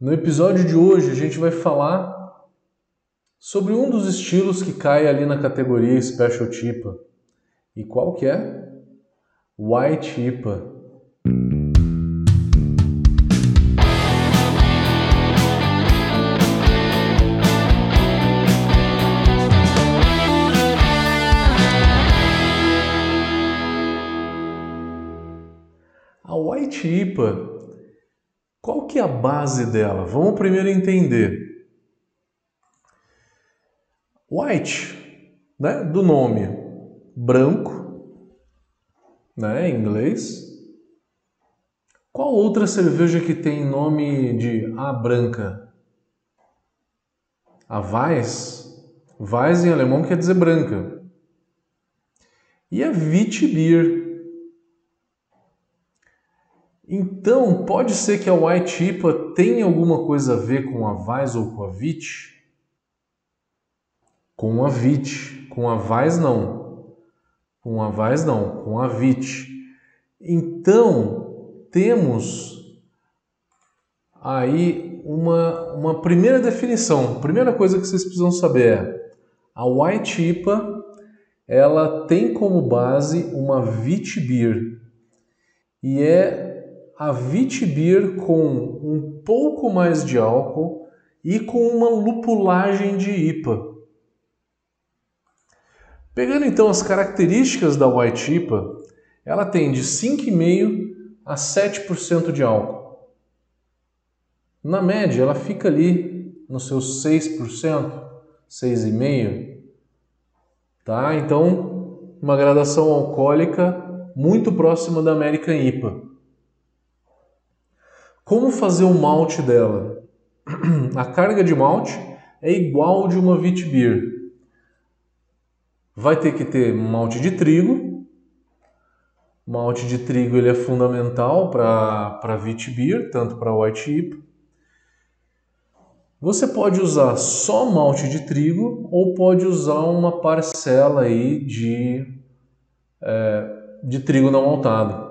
No episódio de hoje a gente vai falar sobre um dos estilos que cai ali na categoria Special Tipa. E qual que é? White IPA. A White IPA qual que é a base dela? Vamos primeiro entender. White, né, do nome branco, né, em inglês. Qual outra cerveja que tem nome de A branca? A Weiss. Weiss em alemão quer dizer branca. E a Witbier, então, pode ser que a White IPA tenha alguma coisa a ver com a Weiss ou com a Vit? Com a Vit. Com a Weiss não. Com a Weiss não. Com a Vit. Então, temos aí uma, uma primeira definição. A primeira coisa que vocês precisam saber é a White IPA ela tem como base uma Vit Beer e é a Vitibir com um pouco mais de álcool e com uma lupulagem de IPA. Pegando então as características da White IPA, ela tem de 5,5% a 7% de álcool. Na média, ela fica ali nos seus 6%, 6,5%. Tá? Então, uma gradação alcoólica muito próxima da American IPA. Como fazer o malte dela? A carga de malte é igual de uma Vitbier. Vai ter que ter malte de trigo. Malte de trigo ele é fundamental para a Vitbier, tanto para White IPA. Você pode usar só malte de trigo ou pode usar uma parcela aí de, é, de trigo não maltado.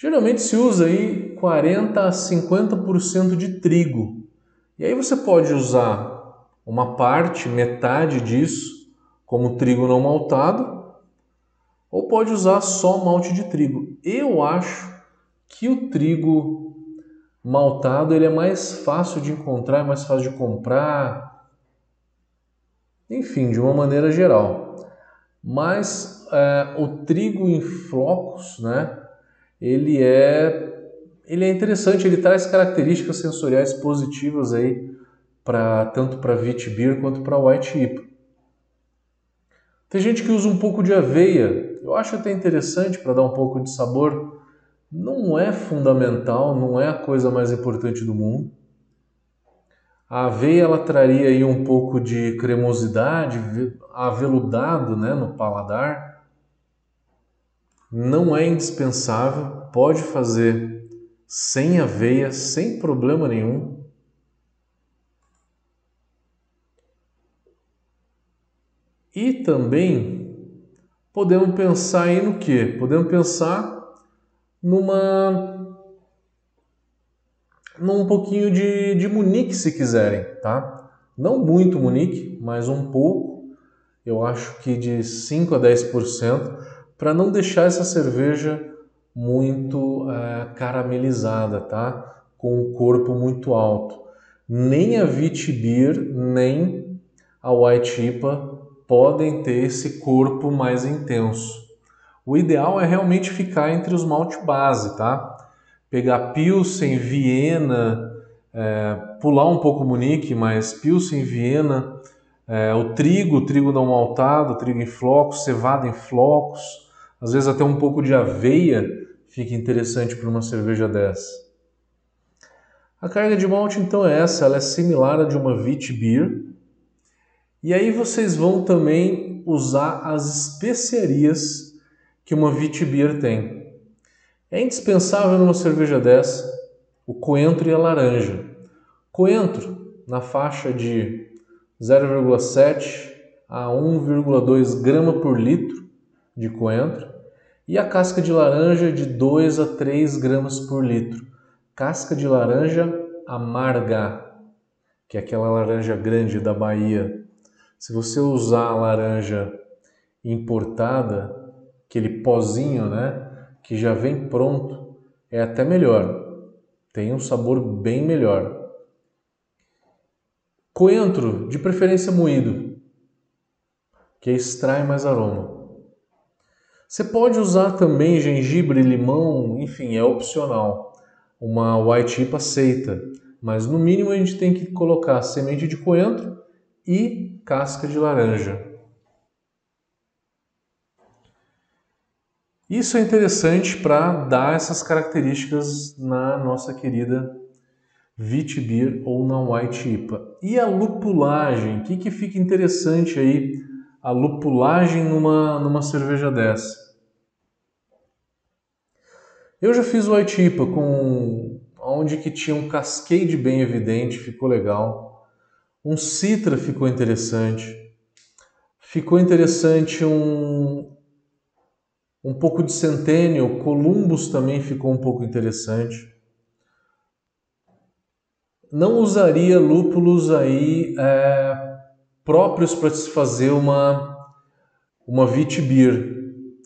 Geralmente se usa aí 40 a 50% de trigo. E aí você pode usar uma parte, metade disso, como trigo não maltado, ou pode usar só malte de trigo. Eu acho que o trigo maltado ele é mais fácil de encontrar, mais fácil de comprar, enfim, de uma maneira geral. Mas é, o trigo em flocos, né? Ele é ele é interessante, ele traz características sensoriais positivas aí para tanto para Vitibir quanto para White IPA. Tem gente que usa um pouco de aveia, eu acho até interessante para dar um pouco de sabor. Não é fundamental, não é a coisa mais importante do mundo. A aveia ela traria aí um pouco de cremosidade, aveludado, né, no paladar não é indispensável, pode fazer sem aveia, sem problema nenhum. E também podemos pensar aí no que? Podemos pensar numa num pouquinho de, de Munique se quiserem, tá? Não muito Munique, mas um pouco. Eu acho que de 5 a 10% para não deixar essa cerveja muito é, caramelizada, tá? Com o corpo muito alto. Nem a Vitibir nem a White IPA podem ter esse corpo mais intenso. O ideal é realmente ficar entre os malte base, tá? Pegar Pilsen, Viena, é, pular um pouco Munique, mas Pilsen, Viena, é, o trigo, o trigo não maltado, trigo em flocos, cevada em flocos, às vezes até um pouco de aveia fica interessante para uma cerveja dessa. A carga de malte então é essa, ela é similar à de uma wheat beer. E aí vocês vão também usar as especiarias que uma wheat beer tem. É indispensável numa cerveja dessa o coentro e a laranja. Coentro na faixa de 0,7 a 1,2 grama por litro de coentro e a casca de laranja de 2 a 3 gramas por litro. casca de laranja amarga, que é aquela laranja grande da Bahia. Se você usar a laranja importada, aquele pozinho, né, que já vem pronto, é até melhor. Tem um sabor bem melhor. Coentro, de preferência moído, que extrai mais aroma. Você pode usar também gengibre, limão, enfim, é opcional. Uma white IPA aceita, mas no mínimo a gente tem que colocar semente de coentro e casca de laranja. Isso é interessante para dar essas características na nossa querida Vitibir ou na White IPA. E a lupulagem, o que, que fica interessante aí a lupulagem numa, numa cerveja dessa. Eu já fiz o White IPA com onde que tinha um cascade bem evidente, ficou legal. Um Citra ficou interessante. Ficou interessante um um pouco de Centennial, Columbus também ficou um pouco interessante. Não usaria lúpulos aí é, próprios para se fazer uma, uma Vitbier.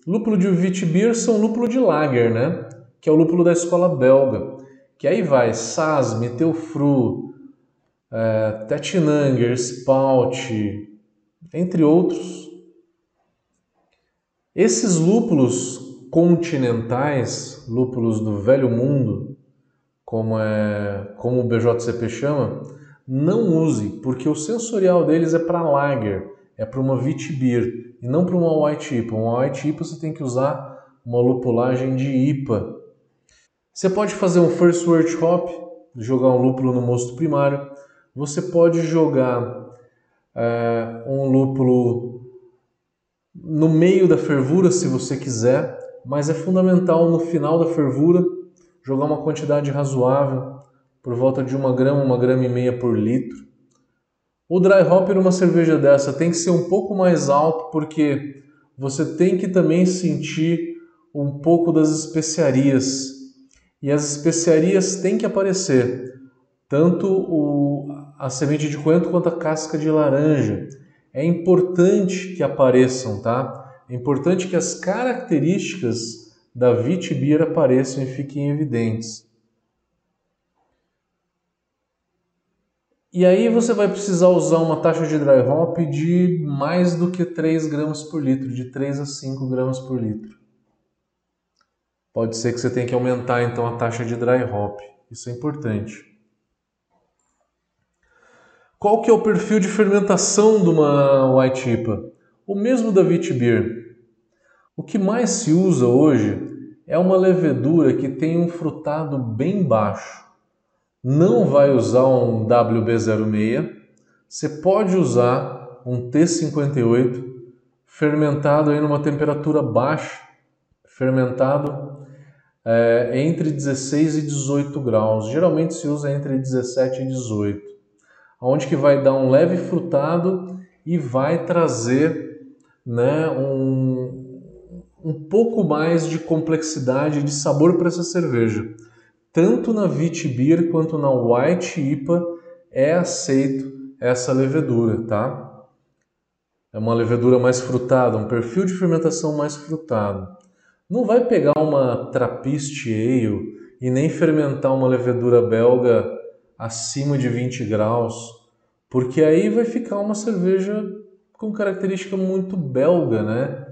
Lúpulo de Vitbier são lúpulo de Lager, né? Que é o lúpulo da escola belga. Que aí vai Saz, Meteufru, é, Tetinanger, Spout, entre outros. Esses lúpulos continentais, lúpulos do velho mundo, como, é, como o BJCP chama, não use, porque o sensorial deles é para lager, é para uma Vitibir e não para uma White IPA. Uma White IPA você tem que usar uma lupulagem de IPA. Você pode fazer um First Word Hop, jogar um lúpulo no mosto primário. Você pode jogar é, um lúpulo no meio da fervura, se você quiser, mas é fundamental no final da fervura jogar uma quantidade razoável por volta de uma grama, uma grama e meia por litro. O dry hop numa cerveja dessa tem que ser um pouco mais alto porque você tem que também sentir um pouco das especiarias. E as especiarias têm que aparecer, tanto o, a semente de coentro quanto a casca de laranja. É importante que apareçam, tá? É importante que as características da Vitibir apareçam e fiquem evidentes. E aí você vai precisar usar uma taxa de dry hop de mais do que 3 gramas por litro, de 3 a 5 gramas por litro. Pode ser que você tenha que aumentar então a taxa de dry hop. Isso é importante. Qual que é o perfil de fermentação de uma White IPA? O mesmo da Vitibir. O que mais se usa hoje é uma levedura que tem um frutado bem baixo não vai usar um WB06, você pode usar um T58 fermentado aí numa temperatura baixa, fermentado é, entre 16 e 18 graus. Geralmente se usa entre 17 e 18, onde que vai dar um leve frutado e vai trazer né, um, um pouco mais de complexidade de sabor para essa cerveja tanto na Vitibir quanto na White IPA é aceito essa levedura, tá? É uma levedura mais frutada, um perfil de fermentação mais frutado. Não vai pegar uma Trappist Ale e nem fermentar uma levedura belga acima de 20 graus, porque aí vai ficar uma cerveja com característica muito belga, né?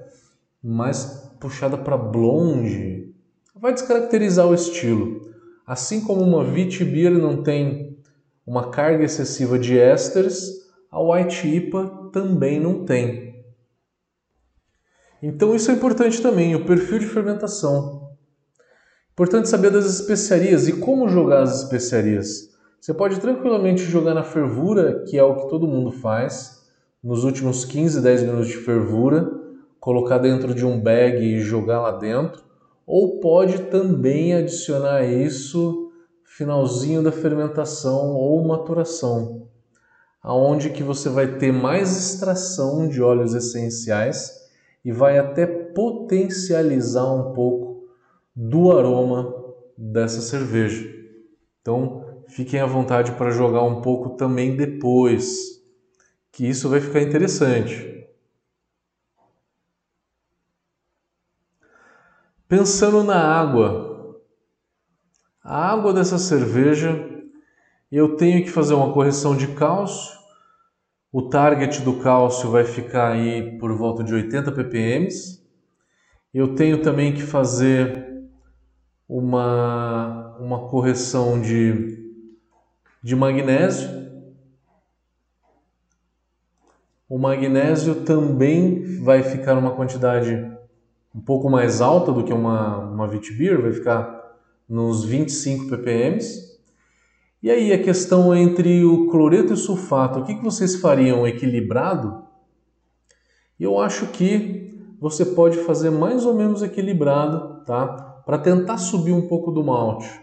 Mais puxada para blonde. Vai descaracterizar o estilo. Assim como uma Vitibir não tem uma carga excessiva de ésteres, a White IPA também não tem. Então isso é importante também, o perfil de fermentação. Importante saber das especiarias e como jogar as especiarias. Você pode tranquilamente jogar na fervura, que é o que todo mundo faz, nos últimos 15, 10 minutos de fervura, colocar dentro de um bag e jogar lá dentro ou pode também adicionar isso finalzinho da fermentação ou maturação, aonde que você vai ter mais extração de óleos essenciais e vai até potencializar um pouco do aroma dessa cerveja. Então, fiquem à vontade para jogar um pouco também depois, que isso vai ficar interessante. Pensando na água, a água dessa cerveja, eu tenho que fazer uma correção de cálcio. O target do cálcio vai ficar aí por volta de 80 ppm. Eu tenho também que fazer uma, uma correção de, de magnésio. O magnésio também vai ficar uma quantidade um pouco mais alta do que uma, uma Vitibir, vai ficar nos 25 ppm. E aí a questão entre o cloreto e o sulfato, o que, que vocês fariam equilibrado? Eu acho que você pode fazer mais ou menos equilibrado, tá? Para tentar subir um pouco do malte.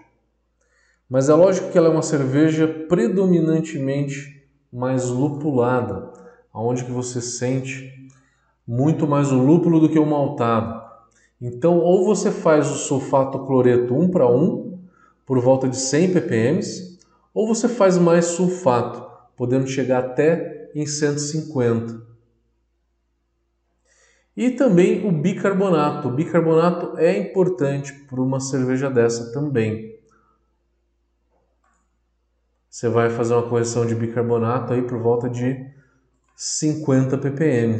Mas é lógico que ela é uma cerveja predominantemente mais lupulada, aonde que você sente muito mais o lúpulo do que o maltado. Então, ou você faz o sulfato cloreto 1 para 1, por volta de 100 ppm, ou você faz mais sulfato, podendo chegar até em 150. E também o bicarbonato. O bicarbonato é importante para uma cerveja dessa também. Você vai fazer uma correção de bicarbonato aí por volta de 50 ppm.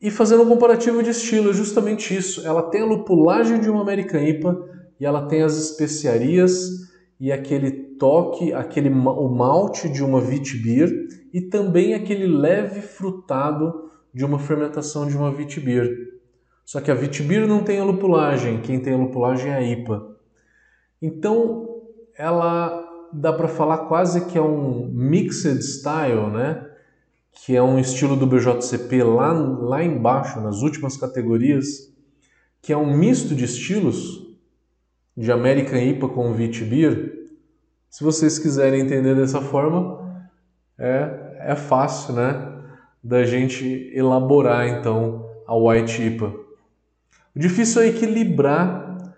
E fazendo um comparativo de estilo, é justamente isso. Ela tem a lupulagem de uma American IPA e ela tem as especiarias e aquele toque, aquele o malte de uma Witbier e também aquele leve frutado de uma fermentação de uma Witbier. Só que a Witbier não tem a lupulagem, quem tem a lupulagem é a IPA. Então, ela dá para falar quase que é um mixed style, né? Que é um estilo do BJCP lá, lá embaixo, nas últimas categorias, que é um misto de estilos de American IPA com Wheat Beer. Se vocês quiserem entender dessa forma, é, é fácil, né? Da gente elaborar então a White IPA. O difícil é equilibrar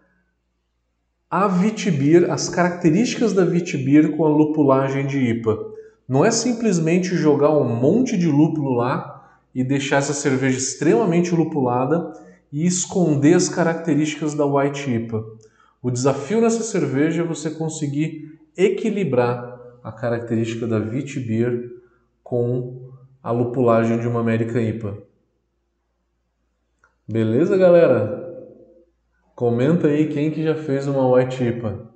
a Beer, as características da Beer com a lupulagem de IPA. Não é simplesmente jogar um monte de lúpulo lá e deixar essa cerveja extremamente lupulada e esconder as características da White IPA. O desafio nessa cerveja é você conseguir equilibrar a característica da Wheat Beer com a lupulagem de uma American IPA. Beleza, galera? Comenta aí quem que já fez uma White IPA.